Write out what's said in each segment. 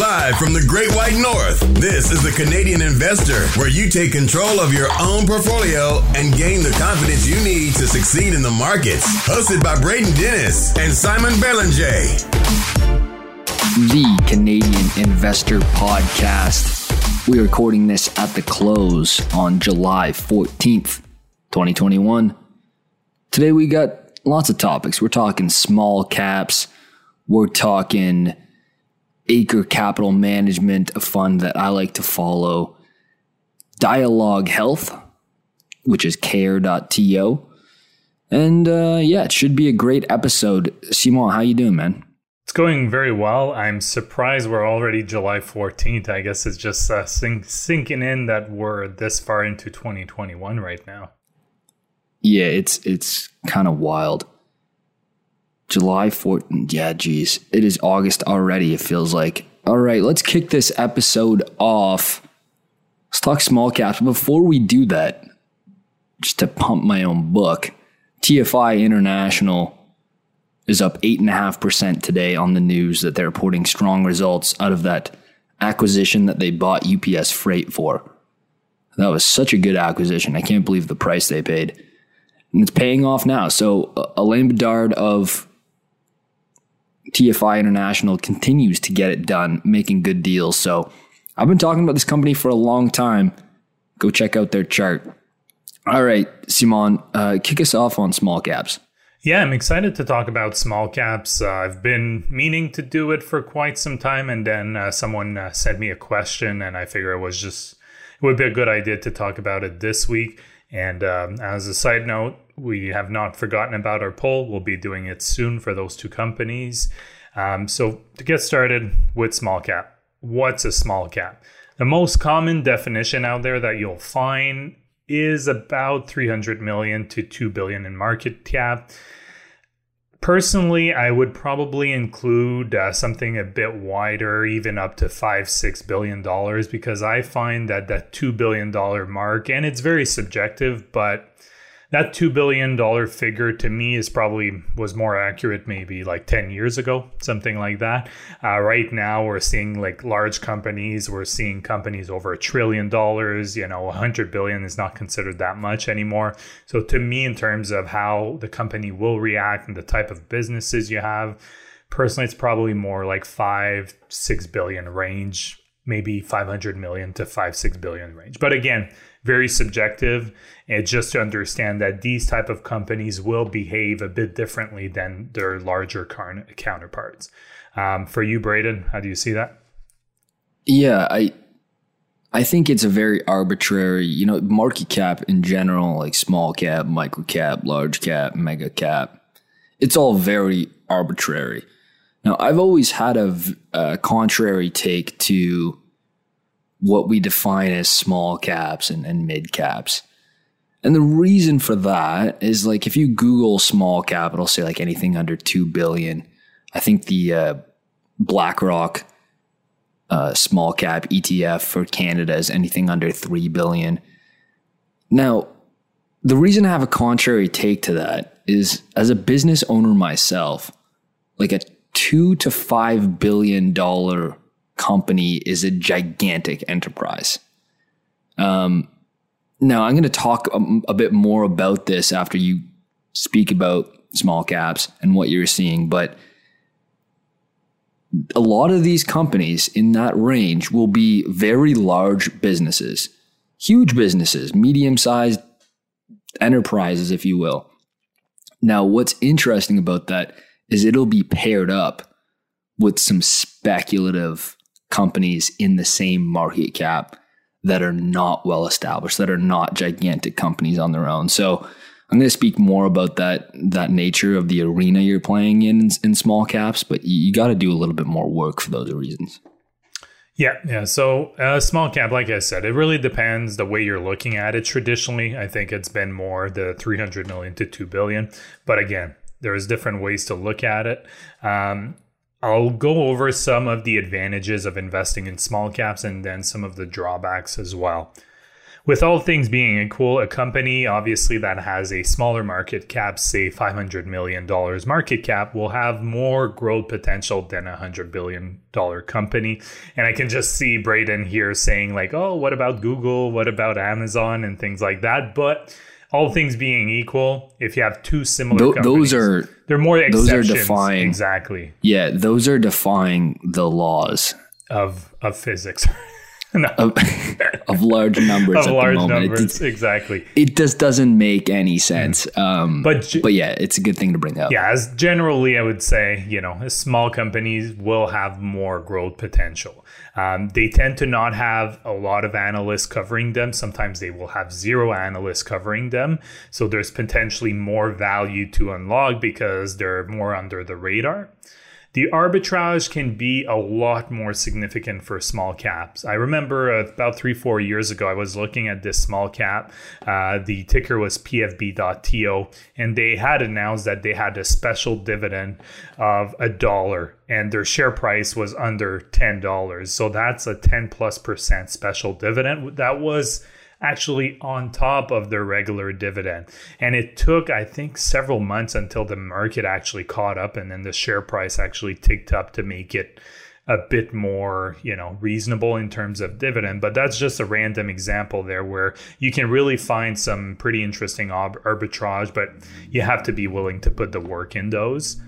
Live from the Great White North, this is the Canadian Investor, where you take control of your own portfolio and gain the confidence you need to succeed in the markets. Hosted by Braden Dennis and Simon Belanger. The Canadian Investor Podcast. We're recording this at the close on July 14th, 2021. Today we got lots of topics. We're talking small caps, we're talking Akre Capital Management, a fund that I like to follow. Dialogue Health, which is care.to. And uh, yeah, it should be a great episode. Simon, how you doing, man? It's going very well. I'm surprised we're already July 14th. I guess it's just uh, sink, sinking in that we're this far into 2021 right now. Yeah, it's it's kind of wild. July 14th. Yeah, geez. It is August already, it feels like. All right, let's kick this episode off. Let's talk small caps. Before we do that, just to pump my own book, TFI International is up 8.5% today on the news that they're reporting strong results out of that acquisition that they bought UPS Freight for. That was such a good acquisition. I can't believe the price they paid. And it's paying off now. So, uh, Alain Bedard of TFI International continues to get it done, making good deals. So I've been talking about this company for a long time. Go check out their chart. All right, Simon, uh, kick us off on small caps. Yeah, I'm excited to talk about small caps. Uh, I've been meaning to do it for quite some time, and then uh, someone uh, sent me a question, and I figure it was just it would be a good idea to talk about it this week. And um, as a side note, we have not forgotten about our poll. We'll be doing it soon for those two companies. Um, so, to get started with small cap, what's a small cap? The most common definition out there that you'll find is about 300 million to 2 billion in market cap. Personally, I would probably include uh, something a bit wider, even up to five, six billion dollars, because I find that that two billion dollar mark, and it's very subjective, but that $2 billion figure to me is probably was more accurate maybe like 10 years ago something like that. Uh, right now we're seeing like large companies we're seeing companies over a trillion dollars you know 100 billion is not considered that much anymore. So to me in terms of how the company will react and the type of businesses you have personally it's probably more like 5 6 billion range maybe 500 million to 5 6 billion range. But again very subjective and just to understand that these type of companies will behave a bit differently than their larger car- counterparts. Um, for you braden how do you see that? Yeah i i think it's a very arbitrary you know market cap in general like small cap micro cap large cap mega cap it's all very arbitrary. Now i've always had a, a contrary take to what we define as small caps and, and mid caps. And the reason for that is like if you Google small cap, it'll say like anything under two billion. I think the uh, BlackRock uh, small cap ETF for Canada is anything under three billion. Now, the reason I have a contrary take to that is as a business owner myself, like a two to five billion dollar company is a gigantic enterprise. Um, now, I'm going to talk a, a, bit more about this after you speak about small caps and what you're seeing, but a lot of these companies in that range will be very large businesses, huge businesses, medium sized enterprises, if you will. Now, what's interesting about that is it'll be paired up with some speculative companies in the same market cap that are not well established, that are not gigantic companies on their own. So I'm going to speak more about that that nature of the arena you're playing in in, small caps, but you, you got to do a little bit more work for those reasons. Yeah, yeah. So uh, small cap, like I said, it really depends the way you're looking at it. Traditionally, I think it's been more the 300 million to 2 billion, but again, there's different ways to look at it. Um, I'll go over some of the advantages of investing in small caps and then some of the drawbacks as well. with all things being equal, a company obviously that has a smaller market cap, say $500 million market cap, will have more growth potential than a $100 billion company. And I can just see Braden here saying, like, oh, what about Google? What about Amazon? And things like that. But all things being equal, if you have two similar Th- companies, those are they're more exceptions. Those are defying exactly. Yeah, those are defying the laws of of physics. no. of, of, large numbers of large numbers, it, exactly. It just doesn't make any sense. Um, but but yeah, it's a good thing to bring up. Yeah, as generally, I would say, you know, small companies will have more growth potential. Um, they tend to not have a lot of analysts covering them. Sometimes they will have zero analysts covering them. So there's potentially more value to unlock because they're more under the radar the arbitrage can be a lot more significant for small caps. I remember uh, about three, four years ago, I was looking at this small cap. Uh, the ticker was PFB.TO, and they had announced that they had a special dividend of a dollar, and their share price was under $10. So that's a 10 plus percent special dividend. That was actually on top of their regular dividend. And it took, I think, several months until the market actually caught up and then the share price actually ticked up to make it a bit more, you know, reasonable in terms of dividend. But that's just a random example there where you can really find some pretty interesting arbitrage, but you have to be willing to put the work in those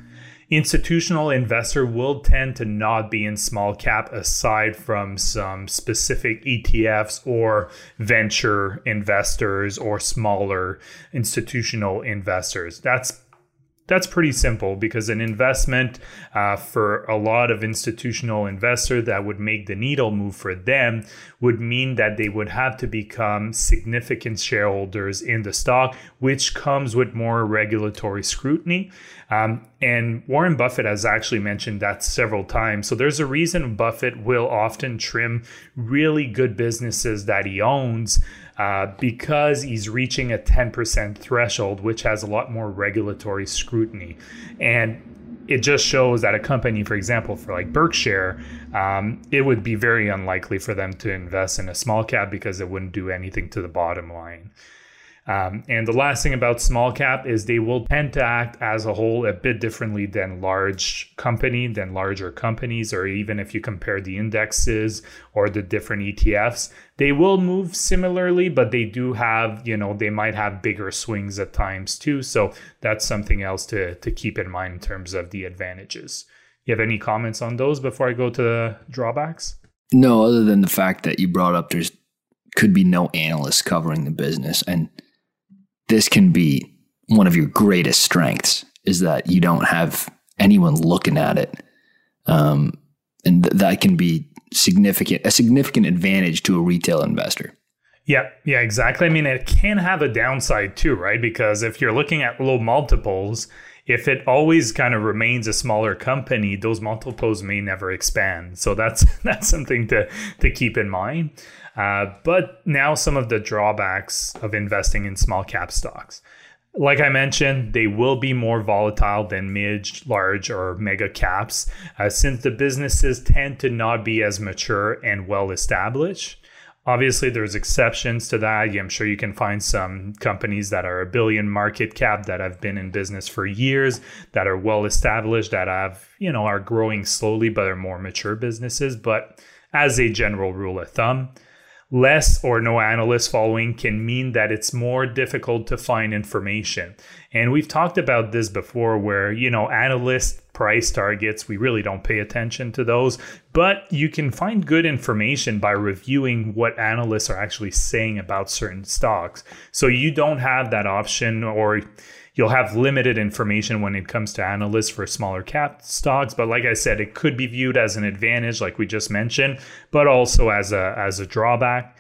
institutional investor will tend to not be in small cap aside from some specific ETFs or venture investors or smaller institutional investors. That's that's pretty simple because an investment uh, for a lot of institutional investor that would make the needle move for them would mean that they would have to become significant shareholders in the stock, which comes with more regulatory scrutiny. Um, and Warren Buffett has actually mentioned that several times. So there's a reason Buffett will often trim really good businesses that he owns uh, because he's reaching a 10% threshold, which has a lot more regulatory scrutiny. And it just shows that a company, for example, for like Berkshire, um, it would be very unlikely for them to invest in a small cap because it wouldn't do anything to the bottom line. Um, and the last thing about small cap is they will tend to act as a whole a bit differently than large company, than larger companies, or even if you compare the indexes or the different ETFs, they will move similarly, but they do have, you know, they might have bigger swings at times too. So that's something else to, to keep in mind in terms of the advantages. You have any comments on those before I go to the drawbacks? No, other than the fact that you brought up there's could be no analysts covering the business. And this can be one of your greatest strengths is that you don't have anyone looking at it. Um, and th- that can be significant, a significant advantage to a retail investor. Yeah, yeah, exactly. I mean, it can have a downside too, right? Because if you're looking at low multiples, if it always kind of remains a smaller company, those multiples may never expand. So that's that's something to to keep in mind. Uh, but now some of the drawbacks of investing in small cap stocks. Like I mentioned, they will be more volatile than mid, large, or mega caps, uh, since the businesses tend to not be as mature and well established. Obviously, there's exceptions to that. I'm sure you can find some companies that are a billion market cap that have been in business for years, that are well established, that have, you know, are growing slowly, but are more mature businesses. But as a general rule of thumb, less or no analyst following can mean that it's more difficult to find information. And we've talked about this before where, you know, analyst price targets, we really don't pay attention to those, but you can find good information by reviewing what analysts are actually saying about certain stocks. So you don't have that option or you'll have limited information when it comes to analysts for smaller cap stocks but like i said it could be viewed as an advantage like we just mentioned but also as a as a drawback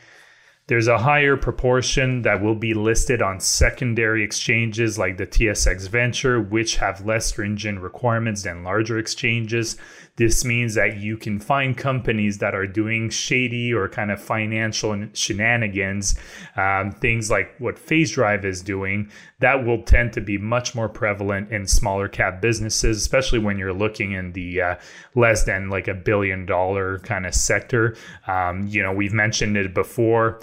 there's a higher proportion that will be listed on secondary exchanges like the TSX Venture, which have less stringent requirements than larger exchanges. This means that you can find companies that are doing shady or kind of financial shenanigans, um, things like what FaceDrive is doing, that will tend to be much more prevalent in smaller cap businesses, especially when you're looking in the uh, less than like a billion dollar kind of sector. Um, you know, we've mentioned it before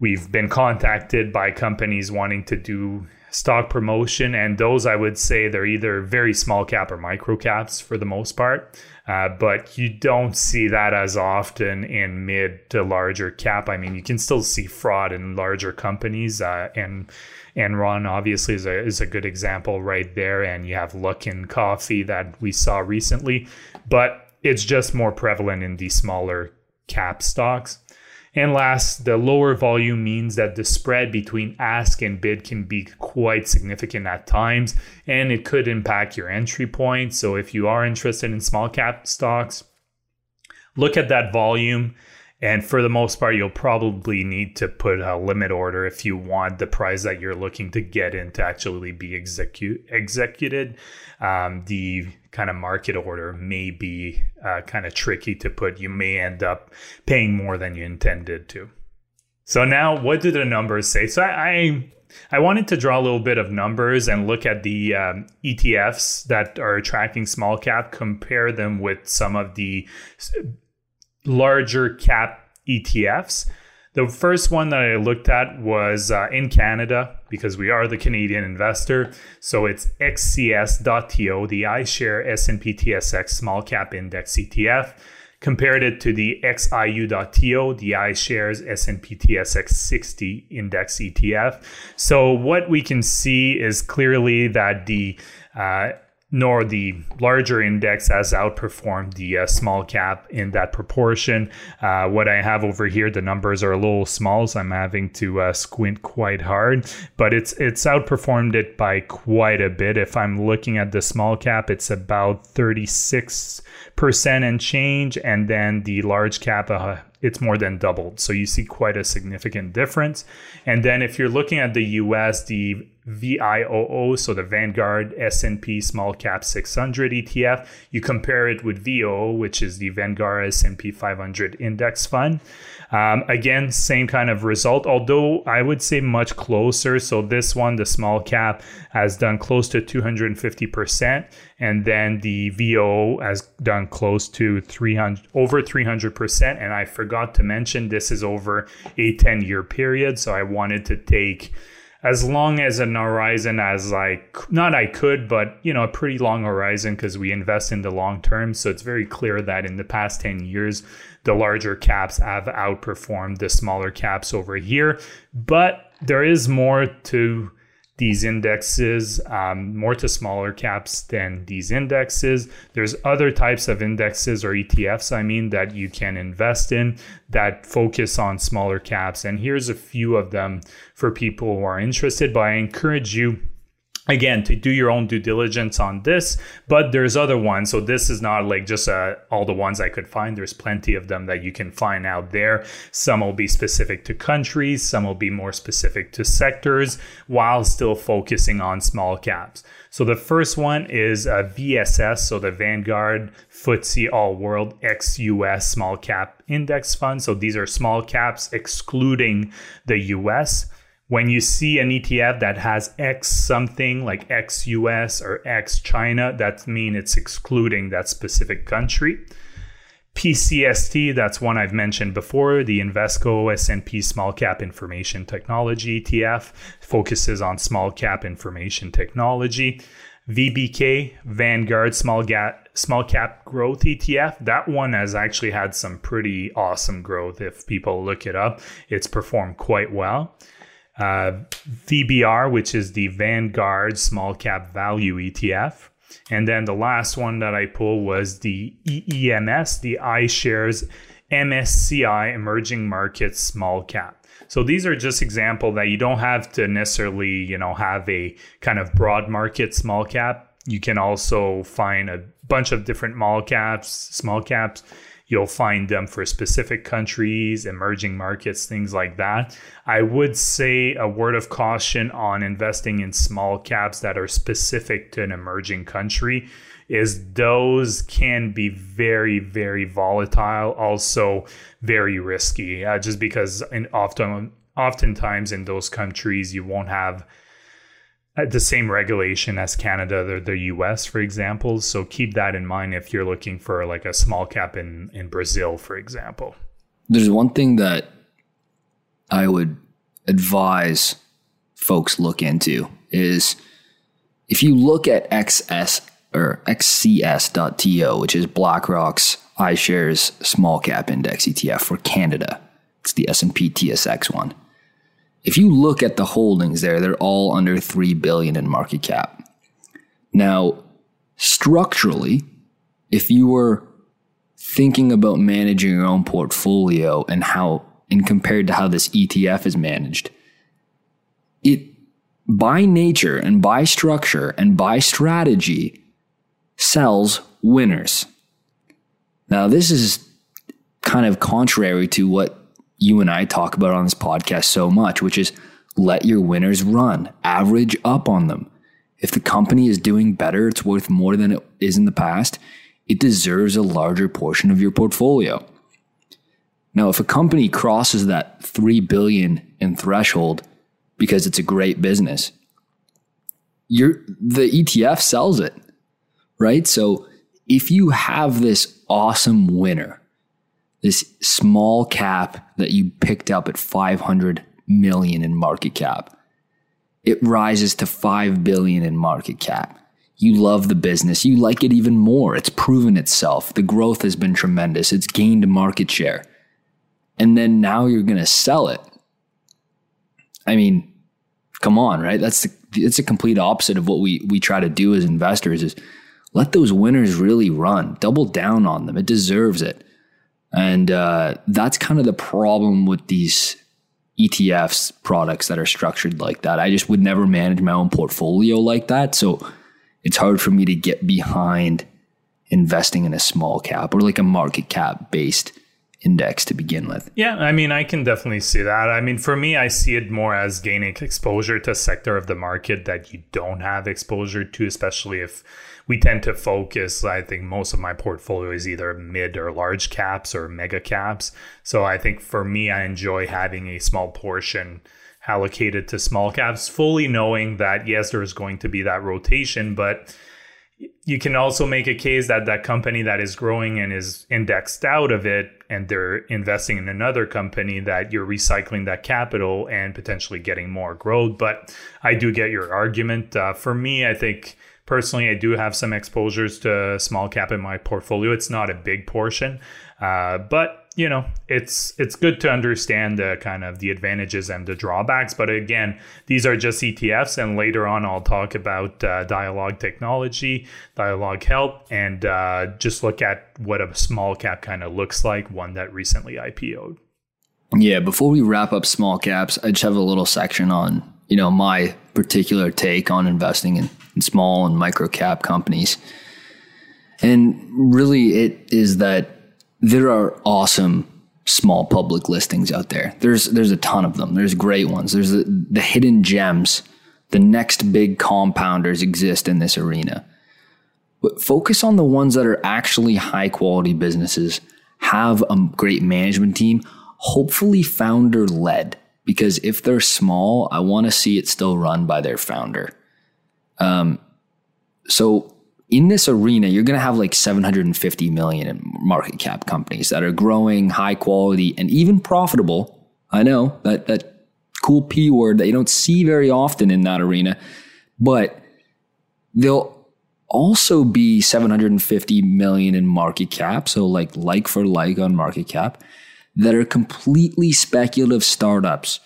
we've been contacted by companies wanting to do stock promotion, and those I would say they're either very small cap or micro caps for the most part. Uh, but you don't see that as often in mid to larger cap. I mean, you can still see fraud in larger companies, uh, and Enron obviously is a is a good example right there. And you have Luckin Coffee that we saw recently, but it's just more prevalent in the smaller cap stocks. And last, the lower volume means that the spread between ask and bid can be quite significant at times, and it could impact your entry point. So, if you are interested in small cap stocks, look at that volume and for the most part, you'll probably need to put a limit order if you want the price that you're looking to get in to actually be execute executed. Um, the kind of market order may be uh, kind of tricky to put. You may end up paying more than you intended to. So now, what do the numbers say? So I, I I wanted to draw a little bit of numbers and look at the um, ETFs that are tracking small cap, compare them with some of the larger cap ETFs. The first one that I looked at was uh, in Canada because we are the Canadian investor. So it's XCS.TO, the iShare S&P TSX Small Cap Index ETF. Compared it to the XIU.TO, the iShares S&P TSX 60 Index ETF. So what we can see is clearly that the uh, nor the larger index has outperformed the uh, small cap in that proportion. Uh, what I have over here, the numbers are a little small, so I'm having to uh, squint quite hard, but it's it's outperformed it by quite a bit. If I'm looking at the small cap, it's about 36 percent and change, and then the large cap uh, it's more than doubled. So you see quite a significant difference. And then if you're looking at the US, the VIOO, so the Vanguard S&P Small Cap 600 ETF, you compare it with VOO, which is the Vanguard S&P 500 Index Fund. Um, again, same kind of result, although I would say much closer. So this one, the small cap, has done close to 250%, and then the VOO has done close to 300, over 300%. And I forgot to mention this is over a 10 year period. So I wanted to take as long as an horizon as like not I could, but you know, a pretty long horizon because we invest in the long term. So it's very clear that in the past 10 years, the larger caps have outperformed the smaller caps over here. But there is more to these indexes, um, more to smaller caps than these indexes. There's other types of indexes or ETFs, I mean, that you can invest in that focus on smaller caps. And here's a few of them for people who are interested, but I encourage you again to do your own due diligence on this but there's other ones. So this is not like just uh, all the ones i could find. There's plenty of them that you can find out there. Some will be specific to countries. Some will be more specific to sectors while still focusing on small caps. So the first one is a vss so the vanguard FTSE all world ex-us small cap index fund. So these are small caps excluding the us when you see an ETF that has X something like X US or X China, that means it's excluding that specific country. PCST, that's one I've mentioned before, the Invesco S&P Small Cap Information Technology ETF focuses on small cap information technology. VBK, Vanguard Small, Gap, Small Cap Growth ETF, that one has actually had some pretty awesome growth. If people look it up, it's performed quite well uh, VBR, which is the Vanguard Small Cap Value ETF. And then the last one that I pulled was the EEMS, the iShares MSCI Emerging Markets Small Cap. So these are just example that you don't have to necessarily, you know, have a kind of broad market small cap. You can also find a bunch of different small caps, small caps You'll find them for specific countries, emerging markets, things like that. I would say a word of caution on investing in small caps that are specific to an emerging country is those can be very, very volatile, also very risky, uh, just because in often, oftentimes in those countries you won't have the same regulation as Canada or the US, for example. So keep that in mind if you're looking for like a small cap in, in Brazil, for example. There's one thing that I would advise folks look into is if you look at XS or XCS.to, which is BlackRock's iShares small cap index ETF for Canada. It's the S&P TSX one. If you look at the holdings there, they're all under 3 billion in market cap. Now, structurally, if you were thinking about managing your own portfolio and how and compared to how this ETF is managed, it by nature and by structure and by strategy sells winners. Now, this is kind of contrary to what you and I talk about on this podcast so much, which is let your winners run, average up on them. If the company is doing better, it's worth more than it is in the past, it deserves a larger portion of your portfolio. Now, if a company crosses that 3 billion in threshold because it's a great business, you're, the ETF sells it, right? So if you have this awesome winner, this small cap that you picked up at 500 million in market cap, it rises to 5 billion in market cap. You love the business. You like it even more. It's proven itself. The growth has been tremendous. It's gained market share. And then now you're going to sell it. I mean, come on, right? That's the, it's a complete opposite of what we we try to do as investors is let those winners really run. Double down on them. It deserves it. And uh, that's kind of the problem with these ETFs products that are structured like that. I just would never manage my own portfolio like that. So it's hard for me to get behind investing in a small cap or like a market cap based index to begin with. Yeah, I mean, I can definitely see that. I mean, for me, I see it more as gaining exposure to a sector of the market that you don't have exposure to, especially if we tend to focus. I think most of my portfolio is either mid or large caps or mega caps. So I think for me, I enjoy having a small portion allocated to small caps, fully knowing that yes, there's going to be that rotation, but you can also make a case that that company that is growing and is indexed out of it and they're investing in another company that you're recycling that capital and potentially getting more growth. But i do get your argument. Uh, for me i think personally i do have some exposures to small cap in my portfolio. It's not a big portion uh, but you know it's it's good to understand the kind of the advantages and the drawbacks. But again these are just etfs and later on i'll talk about uh, dialogue technology dialogue health and uh, just look at what a small cap kind of looks like one that recently ipo'd yeah before we wrap up small caps i just have a little section on you know my particular take on investing in, in small and micro cap companies and really it is that there are awesome small public listings out there. There's there's a ton of them. There's great ones. There's the, the hidden gems. The next big compounders exist in this arena. But focus on the ones that are actually high quality businesses, have a great management team, hopefully founder led. Because if they're small, I want to see it still run by their founder. Um, so in this arena, you're going to have like 750 million in market cap companies that are growing, high quality, and even profitable. I know that that cool P word that you don't see very often in that arena, but they'll also be 750 million in market cap, so like like for like on market cap, that are completely speculative startups,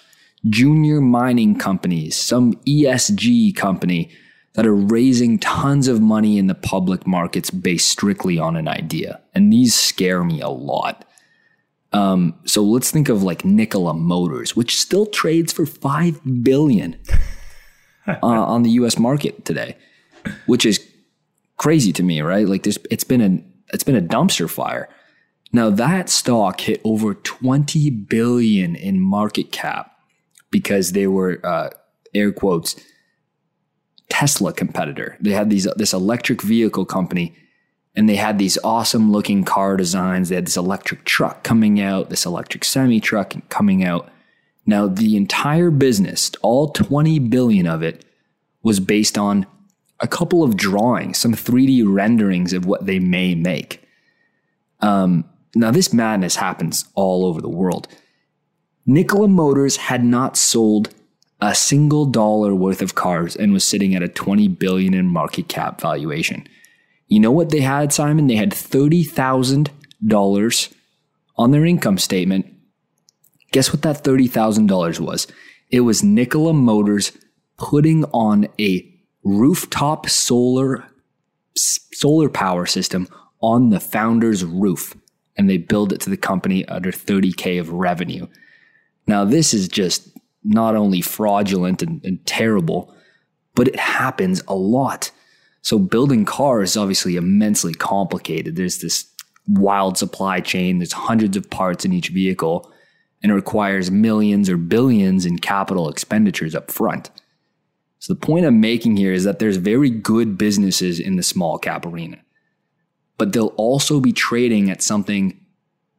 junior mining companies, some ESG company that are raising tons of money in the public markets based strictly on an idea. And these scare me a lot. Um, so let's think of like Nikola Motors, which still trades for five billion uh, on the U.S. market today, which is crazy to me, right? Like this, it's been a it's been a dumpster fire. Now that stock hit over twenty billion in market cap because they were uh, air quotes Tesla competitor. They had these this electric vehicle company and they had these awesome looking car designs. They had this electric truck coming out, this electric semi truck coming out. Now the entire business, all 20 billion of it was based on a couple of drawings, some 3D renderings of what they may make. Um, now this madness happens all over the world. Nikola Motors had not sold a single dollar worth of cars and was sitting at a 20 billion in market cap valuation. You know what they had, Simon? They had $30,000 on their income statement. Guess what that $30,000 was? It was Nikola Motors putting on a rooftop solar solar power system on the founder's roof and they billed it to the company under 30k of revenue. Now this is just not only fraudulent and, and terrible, but it happens a lot. So building cars is obviously immensely complicated. There's this wild supply chain, there's hundreds of parts in each vehicle, and it requires millions or billions in capital expenditures up front. So the point I'm making here is that there's very good businesses in the small cap arena, but they'll also be trading at something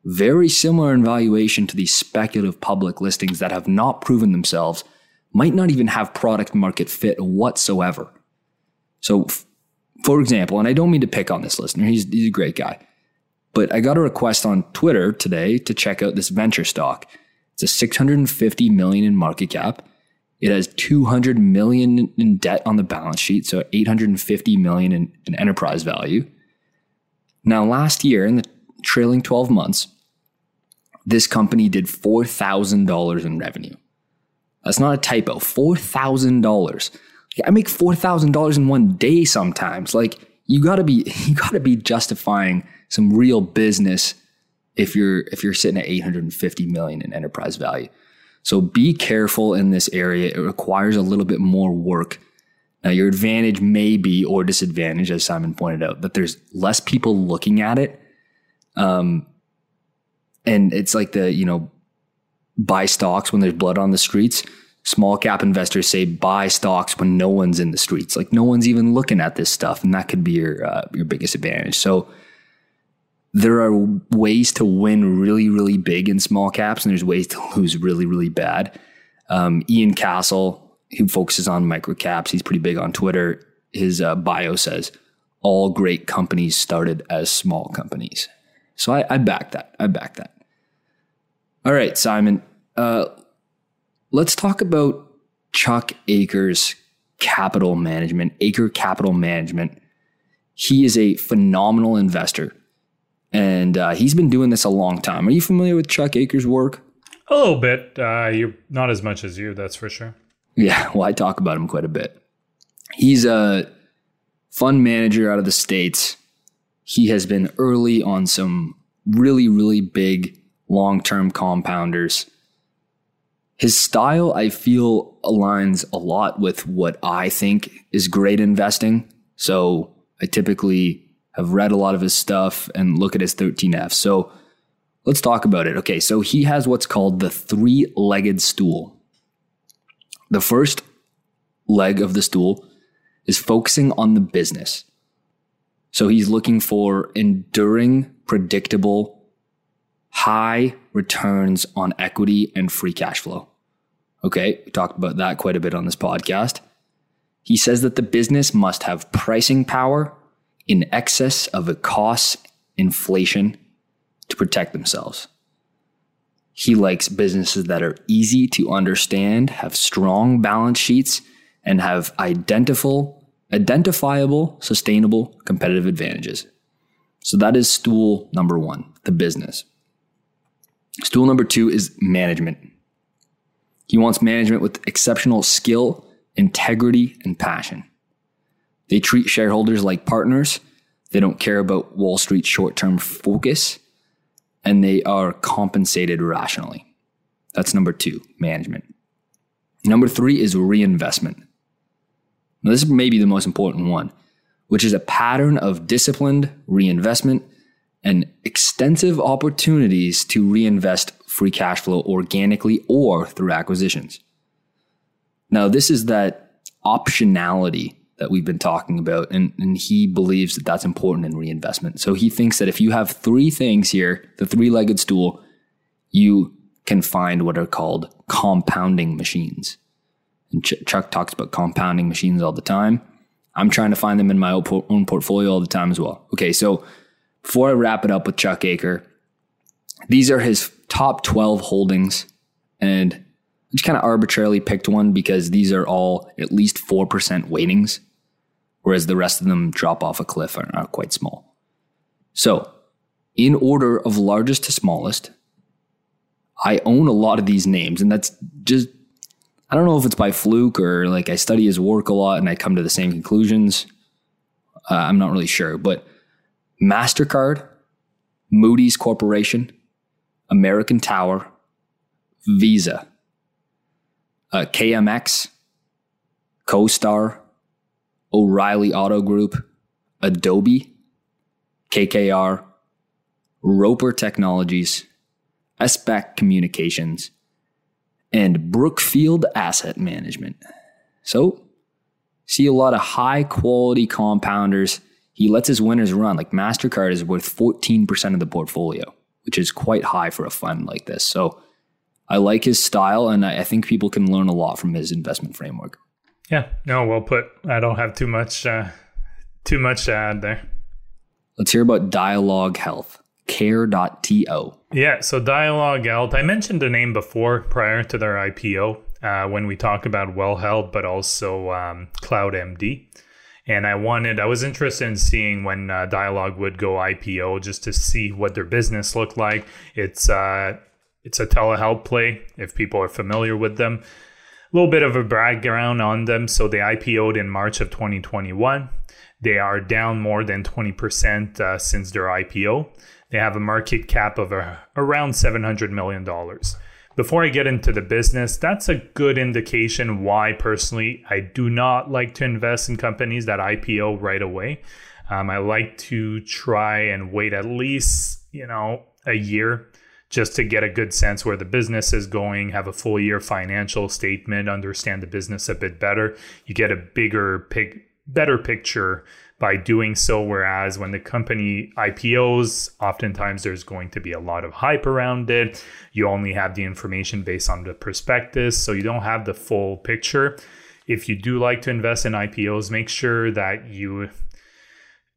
very similar in valuation to these speculative public listings that have not proven themselves, might not even have product market fit whatsoever. So, for example, and I don't mean to pick on this listener, he's, he's a great guy, but I got a request on Twitter today to check out this venture stock. It's a 650 million in market cap. It has 200 million in debt on the balance sheet, so 850 million in, in enterprise value. Now, last year, in the trailing 12 months, this company did $4,000 in revenue. That's not a typo. $4,000. I make $4,000 in one day sometimes. Like you got to be you got to be justifying some real business if you're if you're sitting at 850 million in enterprise value. So be careful in this area. It requires a little bit more work. Now, your advantage may be, or disadvantage, as Simon pointed out, that there's less people looking at it. Um, and it's like the, you know, buy stocks when there's blood on the streets. Small cap investors say buy stocks when no one's in the streets. Like no one's even looking at this stuff. And that could be your, uh, your biggest advantage. So, there are ways to win really, really big in small caps, and there's ways to lose really, really bad. Um, Ian Cassel, who focuses on micro caps, he's pretty big on Twitter. His uh, bio says all great companies started as small companies. So I, I back that. I back that. All right, Simon. Uh, let's talk about Chuck Akre's capital management, Akre Capital Management. He is a phenomenal investor and uh, he's been doing this a long time. Are you familiar with Chuck Akre's work? A little bit. Uh, you're not as much as you, that's for sure. Yeah, well, I talk about him quite a bit. He's a fund manager out of the states. He has been early on some really, really big long term compounders. His style, I feel, aligns a lot with what I think is great investing. So I typically have read a lot of his stuff and look at his 13F. So let's talk about it. Okay, so he has what's called the three legged stool. The first leg of the stool is focusing on the business. So he's looking for enduring, predictable, high returns on equity and free cash flow. Okay, we talked about that quite a bit on this podcast. He says that the business must have pricing power in excess of a cost inflation to protect themselves. He likes businesses that are easy to understand, have strong balance sheets, and have identifiable, identifiable, sustainable competitive advantages. So that is stool number one, the business. Stool number two is management. He wants management with exceptional skill, integrity, and passion. They treat shareholders like partners. They don't care about Wall Street's short term focus, and they are compensated rationally. That's number two, management. Number three is reinvestment. Now, this is maybe the most important one, which is a pattern of disciplined reinvestment and extensive opportunities to reinvest free cash flow organically or through acquisitions. Now, this is that optionality that we've been talking about. And, and he believes that that's important in reinvestment. So he thinks that if you have three things here, the three legged stool, you can find what are called compounding machines. And Ch- Chuck talks about compounding machines all the time. I'm trying to find them in my own portfolio all the time as well. Okay, so before I wrap it up with Chuck Akre's, these are his top 12 holdings And just kind of arbitrarily picked one because these are all at least 4% weightings, whereas the rest of them drop off a cliff and are quite small. So, in order of largest to smallest, I own a lot of these names, and that's just I don't know if it's by fluke or like I study his work a lot and I come to the same conclusions. Uh, I'm not really sure, but MasterCard, Moody's Corporation, American Tower, Visa, uh, KMX, CoStar, O'Reilly Auto Group, Adobe, KKR, Roper Technologies, SBAC Communications, and Brookfield Asset Management. So, see a lot of high quality compounders. He lets his winners run. Like MasterCard is worth 14% of the portfolio, which is quite high for a fund like this. So, I like his style, and I think people can learn a lot from his investment framework. Yeah, no, well put. I don't have too much, uh, too much to add there. Let's hear about Dialogue Health care.to. Yeah, so Dialogue Health, I mentioned the name before prior to their IPO uh, when we talk about Well Health, but also um, CloudMD. And I wanted, I was interested in seeing when uh, Dialogue would go IPO just to see what their business looked like. It's uh, it's a telehealth play if people are familiar with them. A little bit of a background on them. So they IPO'd in March of 2021. They are down more than 20% uh, since their IPO. They have a market cap of uh, around $700 million. Before I get into the business, that's a good indication why personally I do not like to invest in companies that IPO right away. Um, I like to try and wait at least, you know, a year just to get a good sense where the business is going, have a full year financial statement, understand the business a bit better. You get a bigger pic, better picture by doing so. Whereas when the company IPOs, oftentimes there's going to be a lot of hype around it. You only have the information based on the prospectus, so you don't have the full picture. If you do like to invest in IPOs, make sure that you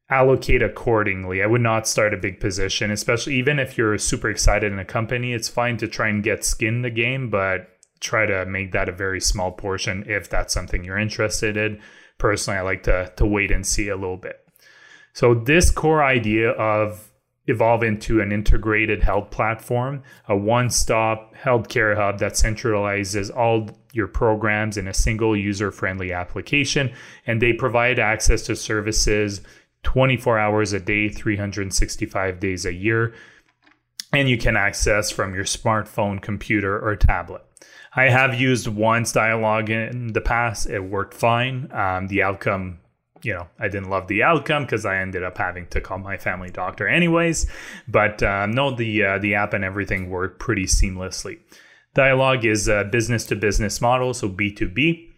allocate accordingly. I would not start a big position, especially even if you're super excited in a company. It's fine to try and get skin in the game, but try to make that a very small portion if that's something you're interested in personally, I like to to wait and see a little bit. So this core idea of evolve into an integrated health platform, a one-stop healthcare hub that centralizes all your programs in a single user-friendly application and they provide access to services 24 hours a day, 365 days a year and you can access from your smartphone, computer or tablet. I have used once dialogue in the past. It worked fine. Um, the outcome, you know, I didn't love the outcome because I ended up having to call my family doctor anyways. But uh, no, the uh, the app and everything worked pretty seamlessly. Dialogue is a business to business model, so B two B,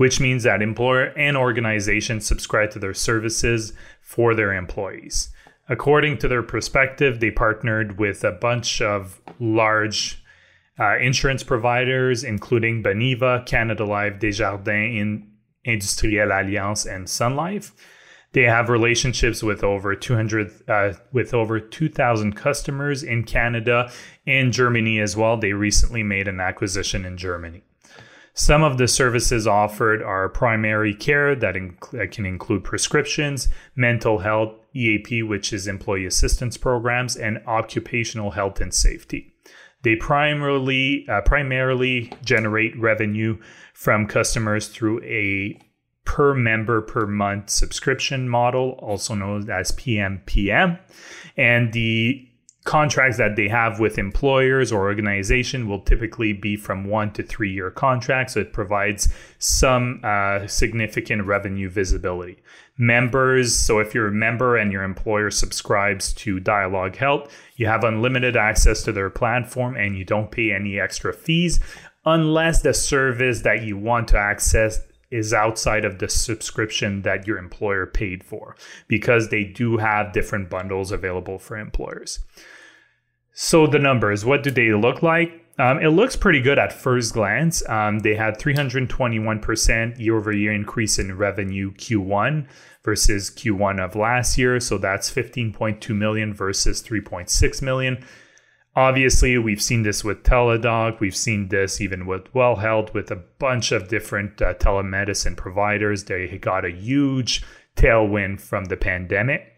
which means that employer and organization subscribe to their services for their employees. According to their perspective, they partnered with a bunch of large uh, insurance providers, including Beneva, Canada Life, Desjardins, Industrielle Alliance, and Sun Life. They have relationships with over 200, uh, with over 2,000 customers in Canada and Germany as well. They recently made an acquisition in Germany. Some of the services offered are primary care that, that can include prescriptions, mental health, EAP, which is employee assistance programs, and occupational health and safety. They primarily uh, primarily generate revenue from customers through a per member per month subscription model, also known as PMPM. And the contracts that they have with employers or organization will typically be from one to three year contracts. So it provides some uh, significant revenue visibility. Members, so if you're a member and your employer subscribes to Dialogue Health, you have unlimited access to their platform and you don't pay any extra fees unless the service that you want to access is outside of the subscription that your employer paid for because they do have different bundles available for employers. So the numbers, what do they look like? Um, it looks pretty good at first glance. Um, they had 321% year over year increase in revenue Q1 versus Q1 of last year. So that's 15.2 million versus 3.6 million. Obviously, we've seen this with Teladoc. We've seen this even with Well Health, with a bunch of different uh, telemedicine providers. They got a huge tailwind from the pandemic.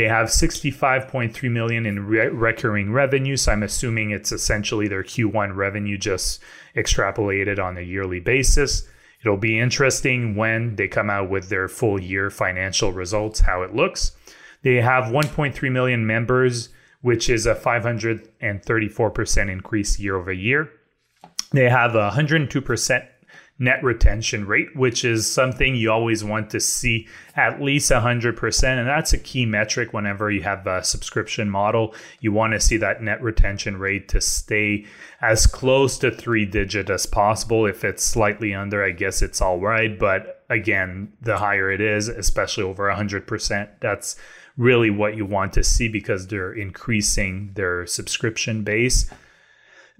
They have 65.3 million in re- recurring revenue. So I'm assuming it's essentially their Q1 revenue just extrapolated on a yearly basis. It'll be interesting when they come out with their full year financial results, how it looks. They have 1.3 million members, which is a 534% increase year over year. They have a 102% net retention rate, which is something you always want to see at least 100%. And that's a key metric whenever you have a subscription model. You want to see that net retention rate to stay as close to three digit as possible. If it's slightly under, I guess it's all right. But again, the higher it is, especially over 100%, that's really what you want to see because they're increasing their subscription base.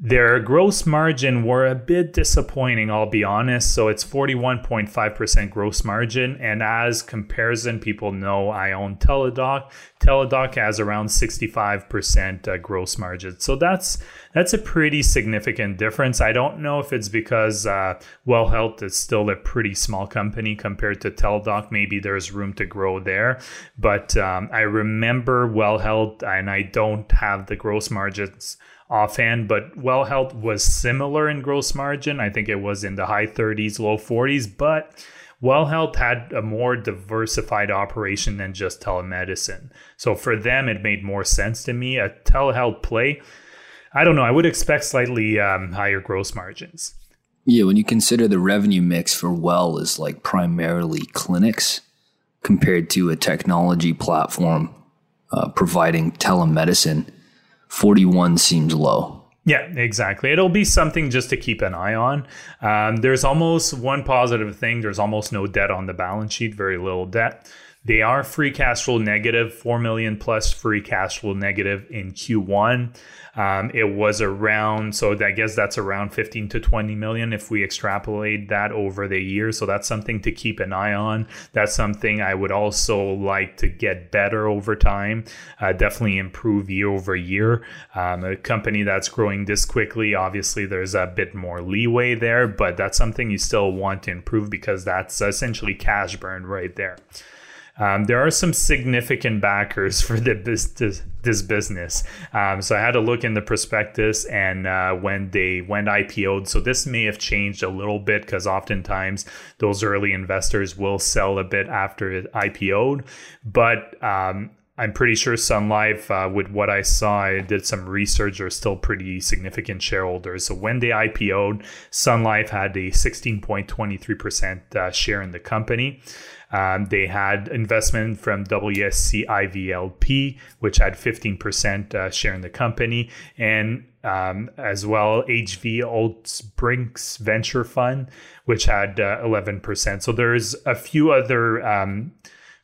Their gross margin were a bit disappointing, I'll be honest. So it's 41.5% gross margin. And as comparison, people know I own Teladoc. Teladoc has around 65% uh, gross margin. So that's that's a pretty significant difference. I don't know if it's because uh, Well Health is still a pretty small company compared to Teladoc. Maybe there's room to grow there. But um, I remember Well Health, and I don't have the gross margins offhand, but Well Health was similar in gross margin. I think it was in the high 30s, low 40s, but Well Health had a more diversified operation than just telemedicine. So for them, it made more sense to me. A telehealth play, I don't know, I would expect slightly um, higher gross margins. Yeah, when you consider the revenue mix for Well is like primarily clinics compared to a technology platform uh, providing telemedicine 41 seems low. Yeah, exactly. It'll be something just to keep an eye on. Um, there's almost one positive thing there's almost no debt on the balance sheet, very little debt. They are free cash flow negative, 4 million plus free cash flow negative in Q1. Um, it was around, so I guess that's around 15 to 20 million if we extrapolate that over the year. So that's something to keep an eye on. That's something I would also like to get better over time, uh, definitely improve year over year. Um, a company that's growing this quickly, obviously, there's a bit more leeway there, but that's something you still want to improve because that's essentially cash burn right there. Um, there are some significant backers for the, this, this, business. Um, so I had to look in the prospectus and uh, when they went IPO'd. So this may have changed a little bit because oftentimes those early investors will sell a bit after it IPO'd. But um, I'm pretty sure Sun Life, uh, with what I saw, I did some research, are still pretty significant shareholders. So when they IPO'd, Sun Life had a 16.23% uh, share in the company. Um, they had investment from WSC IVLP, which had 15% uh, share in the company, and um, as well HV Holtzbrinck Venture Fund, which had uh, 11%. So there's a few other um,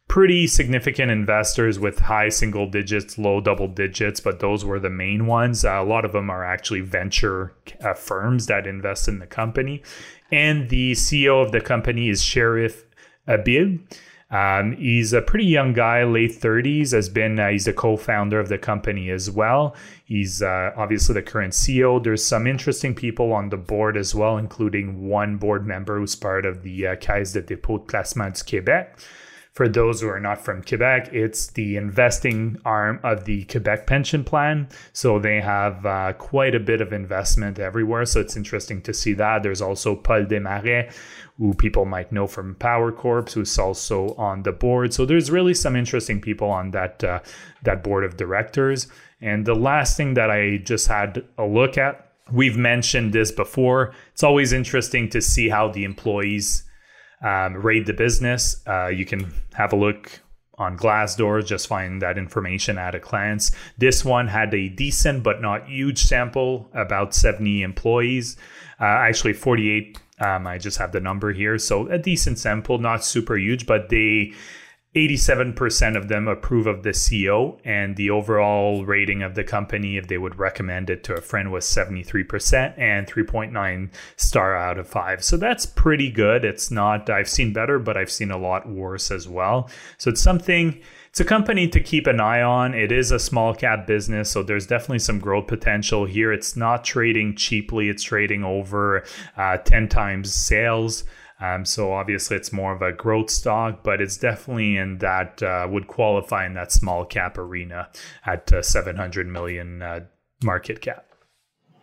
pretty significant investors with high single digits, low double digits, but those were the main ones. Uh, a lot of them are actually venture uh, firms that invest in the company. And the CEO of the company is Cherif Habib. Um, he's a pretty young guy, late 30s, has been, uh, he's the co founder of the company as well. He's uh, obviously the current CEO. There's some interesting people on the board as well, including one board member who's part of the uh, Caisse de dépôt de placement du Québec. For those who are not from Quebec, it's the investing arm of the Quebec pension plan. So they have uh, quite a bit of investment everywhere. So it's interesting to see that. There's also Paul Desmarais, who people might know from Power Corp, who's also on the board. So there's really some interesting people on that uh, that board of directors. And the last thing that I just had a look at, we've mentioned this before. It's always interesting to see how the employees um, the business. Uh, you can have a look on Glassdoor, just find that information at a glance. This one had a decent but not huge sample, about 70 employees, uh, actually 48. Um, I just have the number here. So a decent sample, not super huge, but they 87% of them approve of the CEO, and the overall rating of the company, if they would recommend it to a friend, was 73% and 3.9 star out of 5. So that's pretty good. It's not, I've seen better, but I've seen a lot worse as well. So it's something, it's a company to keep an eye on. It is a small cap business, so there's definitely some growth potential here. It's not trading cheaply, it's trading over uh, 10 times sales. Um, so obviously, it's more of a growth stock, but it's definitely in that uh, would qualify in that small cap arena at uh, 700 million uh, market cap.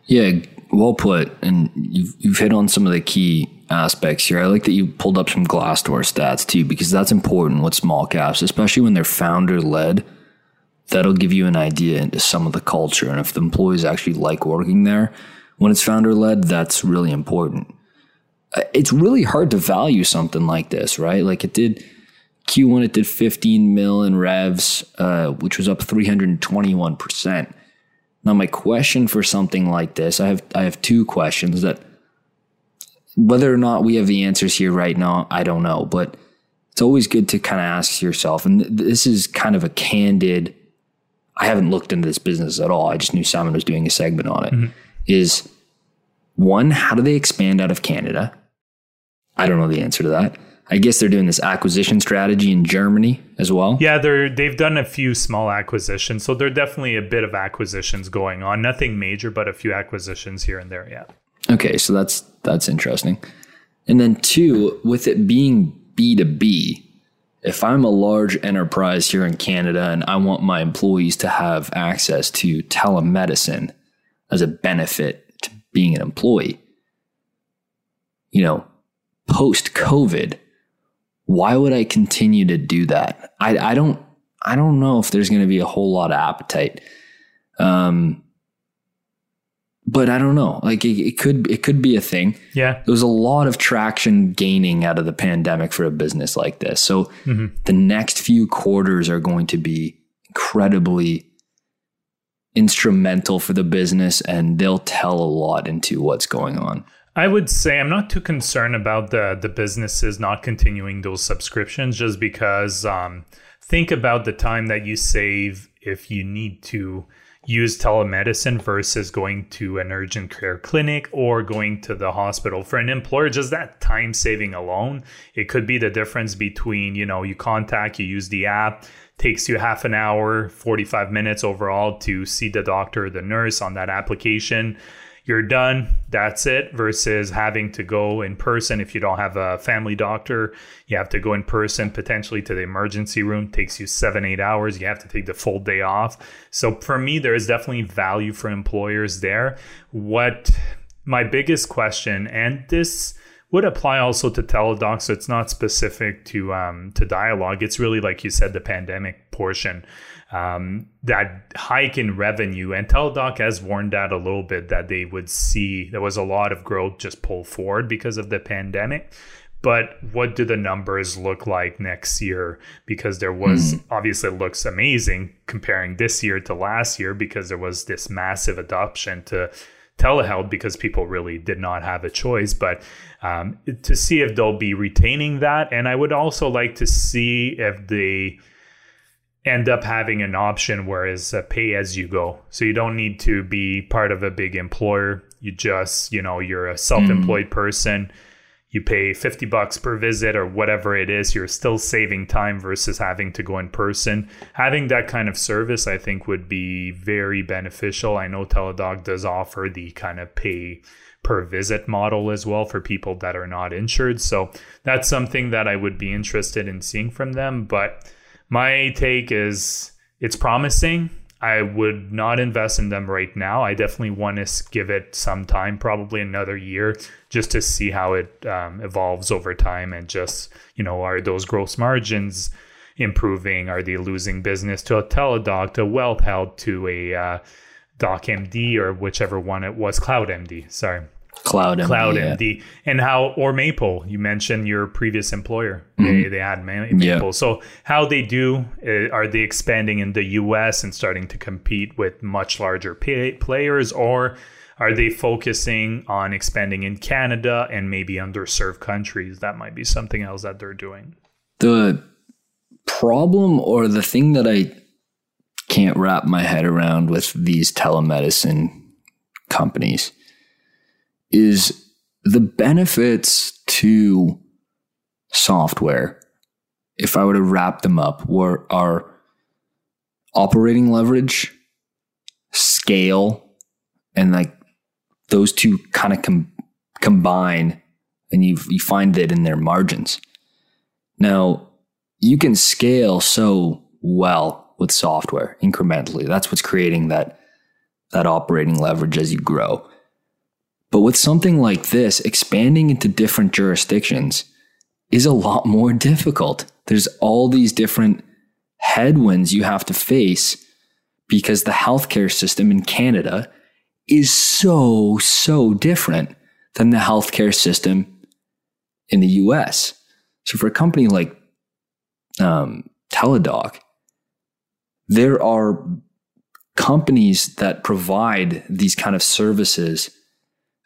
Yeah, well put. And you've, you've hit on some of the key aspects here. I like that you pulled up some Glassdoor stats too, because that's important with small caps, especially when they're founder led. That'll give you an idea into some of the culture and if the employees actually like working there. When it's founder led, that's really important it's really hard to value something like this, right? Like it did Q1, it did 15 mil in revs, uh, which was up 321%. Now, my question for something like this, I have I have two questions that whether or not we have the answers here right now, I don't know, but it's always good to kind of ask yourself, and th- this is kind of a candid. I haven't looked into this business at all. I just knew Simon was doing a segment on it. Mm-hmm. Is one, how do they expand out of Canada? I don't know the answer to that. I guess they're doing this acquisition strategy in Germany as well. Yeah, they're they've done a few small acquisitions, so there're definitely a bit of acquisitions going on. Nothing major, but a few acquisitions here and there. Yeah. Okay, so that's that's interesting. And then two, with it being B two B, if I'm a large enterprise here in Canada and I want my employees to have access to telemedicine as a benefit to being an employee, you know, post COVID, why would I continue to do that? I, I don't I don't know if there's going to be a whole lot of appetite. Um, but I don't know. Like it, it, could it could be a thing. Yeah, there was a lot of traction gaining out of the pandemic for a business like this. So mm-hmm. the next few quarters are going to be incredibly instrumental for the business, and they'll tell a lot into what's going on. I would say I'm not too concerned about the the businesses not continuing those subscriptions just because um, think about the time that you save if you need to use telemedicine versus going to an urgent care clinic or going to the hospital for an employer. Just that time saving alone it could be the difference between you know you contact you use the app takes you half an hour 45 minutes overall to see the doctor the nurse on that application you're done. That's it. Versus having to go in person if you don't have a family doctor, you have to go in person potentially to the emergency room. Takes you seven, eight hours. You have to take the full day off. So for me, there is definitely value for employers there. What my biggest question, and this would apply also to Teladoc so it's not specific to um, to dialogue it's really like you said the pandemic portion um, that hike in revenue. And Teladoc has warned that a little bit that they would see there was a lot of growth just pulled forward because of the pandemic. But what do the numbers look like next year? Because there was mm-hmm. obviously looks amazing comparing this year to last year because there was this massive adoption to telehealth because people really did not have a choice. But um, to see if they'll be retaining that, and I would also like to see if they end up having an option where it's pay as you go. So you don't need to be part of a big employer. You just, you know, you're a self-employed mm. person. You pay 50 bucks per visit or whatever it is. You're still saving time versus having to go in person. Having that kind of service, I think, would be very beneficial. I know Teladoc does offer the kind of pay per visit model as well for people that are not insured. So that's something that I would be interested in seeing from them. But my take is it's promising. I would not invest in them right now. I definitely want to give it some time, probably another year, just to see how it um, evolves over time and just, you know, are those gross margins improving? Are they losing business to a Teladoc, to Well Health, to a uh, DocMD, or whichever one it was, CloudMD? Sorry. Cloud MD, Cloud yeah. MD, and how or Maple. You mentioned your previous employer. Mm-hmm. They they had Maple. Yeah. So how they do? Uh, are they expanding in the U.S. and starting to compete with much larger pay- players, or are they focusing on expanding in Canada and maybe underserved countries? That might be something else that they're doing. The problem or the thing that I can't wrap my head around with these telemedicine companies is the benefits to software. If I were to wrap them up, were are operating leverage, scale, and like those two kind of com- combine, and you you find that in their margins. Now, you can scale so well with software incrementally. That's what's creating that that operating leverage as you grow. But with something like this, expanding into different jurisdictions is a lot more difficult. There's all these different headwinds you have to face because the healthcare system in Canada is so, so different than the healthcare system in the US. So for a company like um, Teladoc, there are companies that provide these kind of services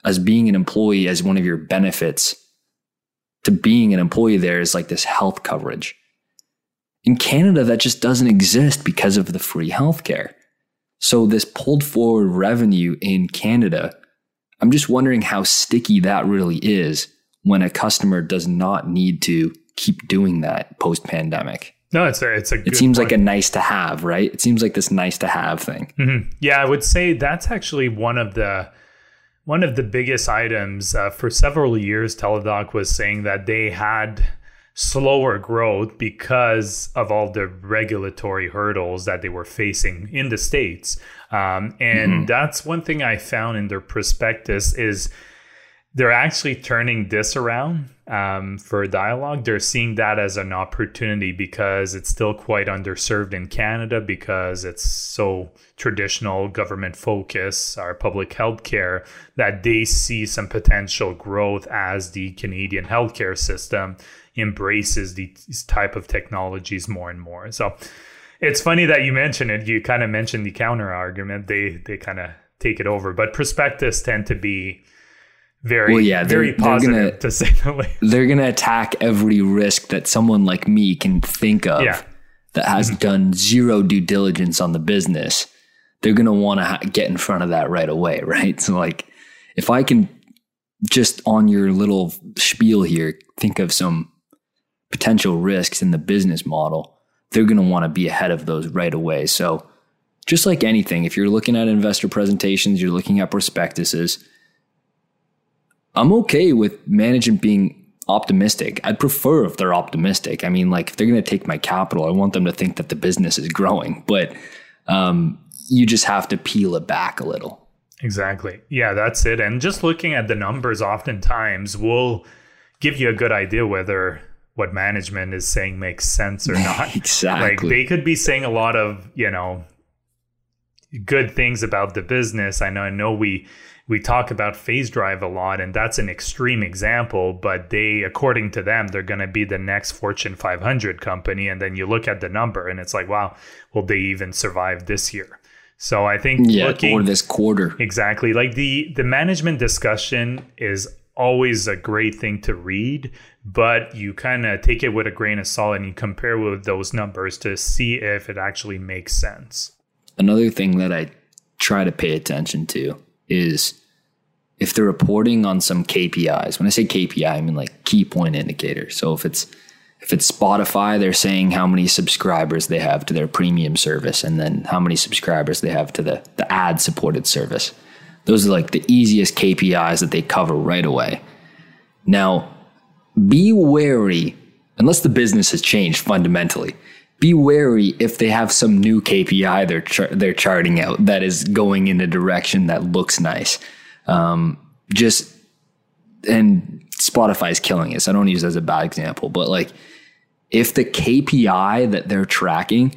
as being an employee as one of your benefits to being an employee there is like this health coverage. In Canada, that just doesn't exist because of the free healthcare. So, this pulled forward revenue in Canada, I'm just wondering how sticky that really is when a customer does not need to keep doing that post pandemic. No, it's a it's a. it seems point. like a nice to have, right? It seems like this nice to have thing. Mm-hmm. Yeah, I would say that's actually one of the one of the biggest items uh, for several years. Teladoc was saying that they had slower growth because of all the regulatory hurdles that they were facing in the states. Um, and mm-hmm. that's one thing I found in their prospectus is they're actually turning this around um, for dialogue. They're seeing that as an opportunity because it's still quite underserved in Canada because it's so traditional government focus, our public health care, that they see some potential growth as the Canadian healthcare system embraces these type of technologies more and more. So it's funny that you mentioned it. You kind of mentioned the counter argument. They they kind of take it over, but prospectus tend to be very well, yeah, very positive gonna, to say the least. They're going to attack every risk that someone like me can think of yeah. that has mm-hmm. done zero due diligence on the business. They're going to want to ha- get in front of that right away, right? So like if I can just on your little spiel here think of some potential risks in the business model, they're going to want to be ahead of those right away. So just like anything, if you're looking at investor presentations, you're looking at prospectuses, I'm okay with management being optimistic. I'd prefer if they're optimistic. I mean, like if they're going to take my capital, I want them to think that the business is growing, but um, you just have to peel it back a little. Exactly. Yeah, that's it. And just looking at the numbers oftentimes will give you a good idea whether what management is saying makes sense or not. exactly. Like they could be saying a lot of, you know, good things about the business. I know I know we we talk about Facedrive a lot and that's an extreme example but they according to them they're going to be the next fortune 500 company and then you look at the number and it's like wow will they even survive this year? So i think yeah looking, or this quarter. Exactly. Like the the management discussion is always a great thing to read but you kind of take it with a grain of salt and you compare with those numbers to see if it actually makes sense. Another thing that i try to pay attention to is if they're reporting on some KPIs. When I say KPI, I mean like key point indicator. So if it's if it's Spotify, they're saying how many subscribers they have to their premium service and then how many subscribers they have to the, the ad supported service. Those are like the easiest KPIs that they cover right away. Now, be wary, unless the business has changed fundamentally, be wary if they have some new KPI they're char- they're charting out that is going in a direction that looks nice. Um, just and Spotify is killing it. So I don't use it as a bad example, but like if the KPI that they're tracking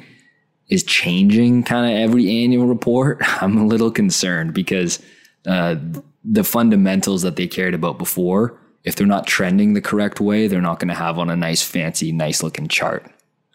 is changing kind of every annual report, I'm a little concerned because uh, the fundamentals that they cared about before, if they're not trending the correct way, they're not going to have on a nice, fancy, nice looking chart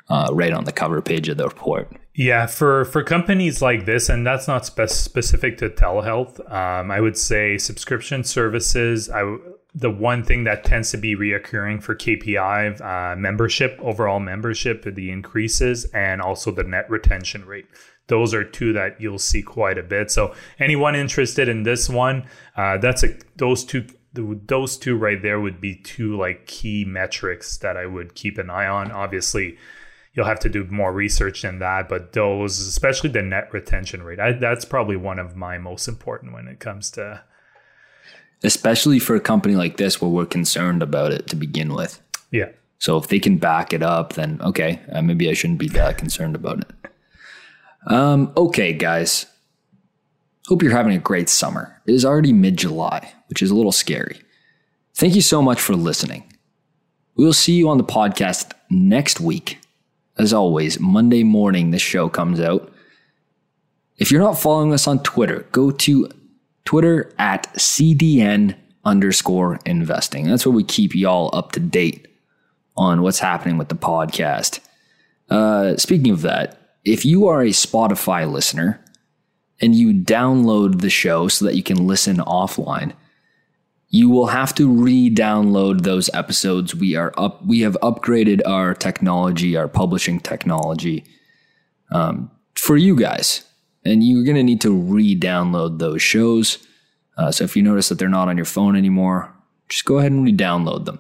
uh, right on the cover page of the report. Yeah, for for companies like this, and that's not spe- specific to telehealth. Um, I would say subscription services. I w- the one thing that tends to be reoccurring for KPI uh, membership, overall membership, the increases, and also the net retention rate. Those are two that you'll see quite a bit. So anyone interested in this one, uh, that's a those two those two right there would be two like key metrics that I would keep an eye on. Obviously, you'll have to do more research than that, but those, especially the net retention rate, I, that's probably one of my most important when it comes to. Especially for a company like this where we're concerned about it to begin with. Yeah. So if they can back it up, then okay, uh, maybe I shouldn't be that concerned about it. Um, okay, guys. Hope you're having a great summer. It is already mid July, which is a little scary. Thank you so much for listening. We will see you on the podcast next week. As always, Monday morning, the show comes out. If you're not following us on Twitter, go to Twitter at CDN underscore investing. That's where we keep y'all up to date on what's happening with the podcast. Uh, speaking of that, if you are a Spotify listener and you download the show so that you can listen offline, you will have to re-download those episodes. We are up. We have upgraded our technology, our publishing technology, um, for you guys, and you're going to need to re-download those shows. Uh, so if you notice that they're not on your phone anymore, just go ahead and re-download them.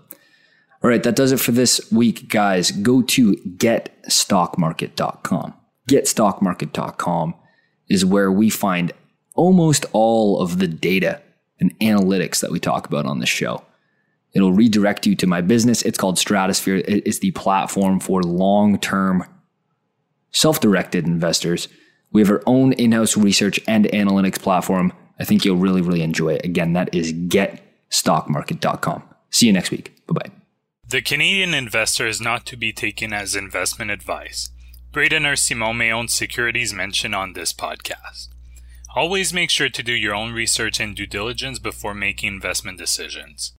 All right, that does it for this week, guys. Go to getstockmarket.com. Getstockmarket.com is where we find almost all of the data and analytics that we talk about on this show. It'll redirect you to my business. It's called Stratosphere. It is the platform for long term, self directed investors. We have our own in house research and analytics platform. I think you'll really, really enjoy it. Again, that is getstockmarket.com. See you next week. Bye bye. The Canadian investor is not to be taken as investment advice. Braden or Simon may own securities mentioned on this podcast. Always make sure to do your own research and due diligence before making investment decisions.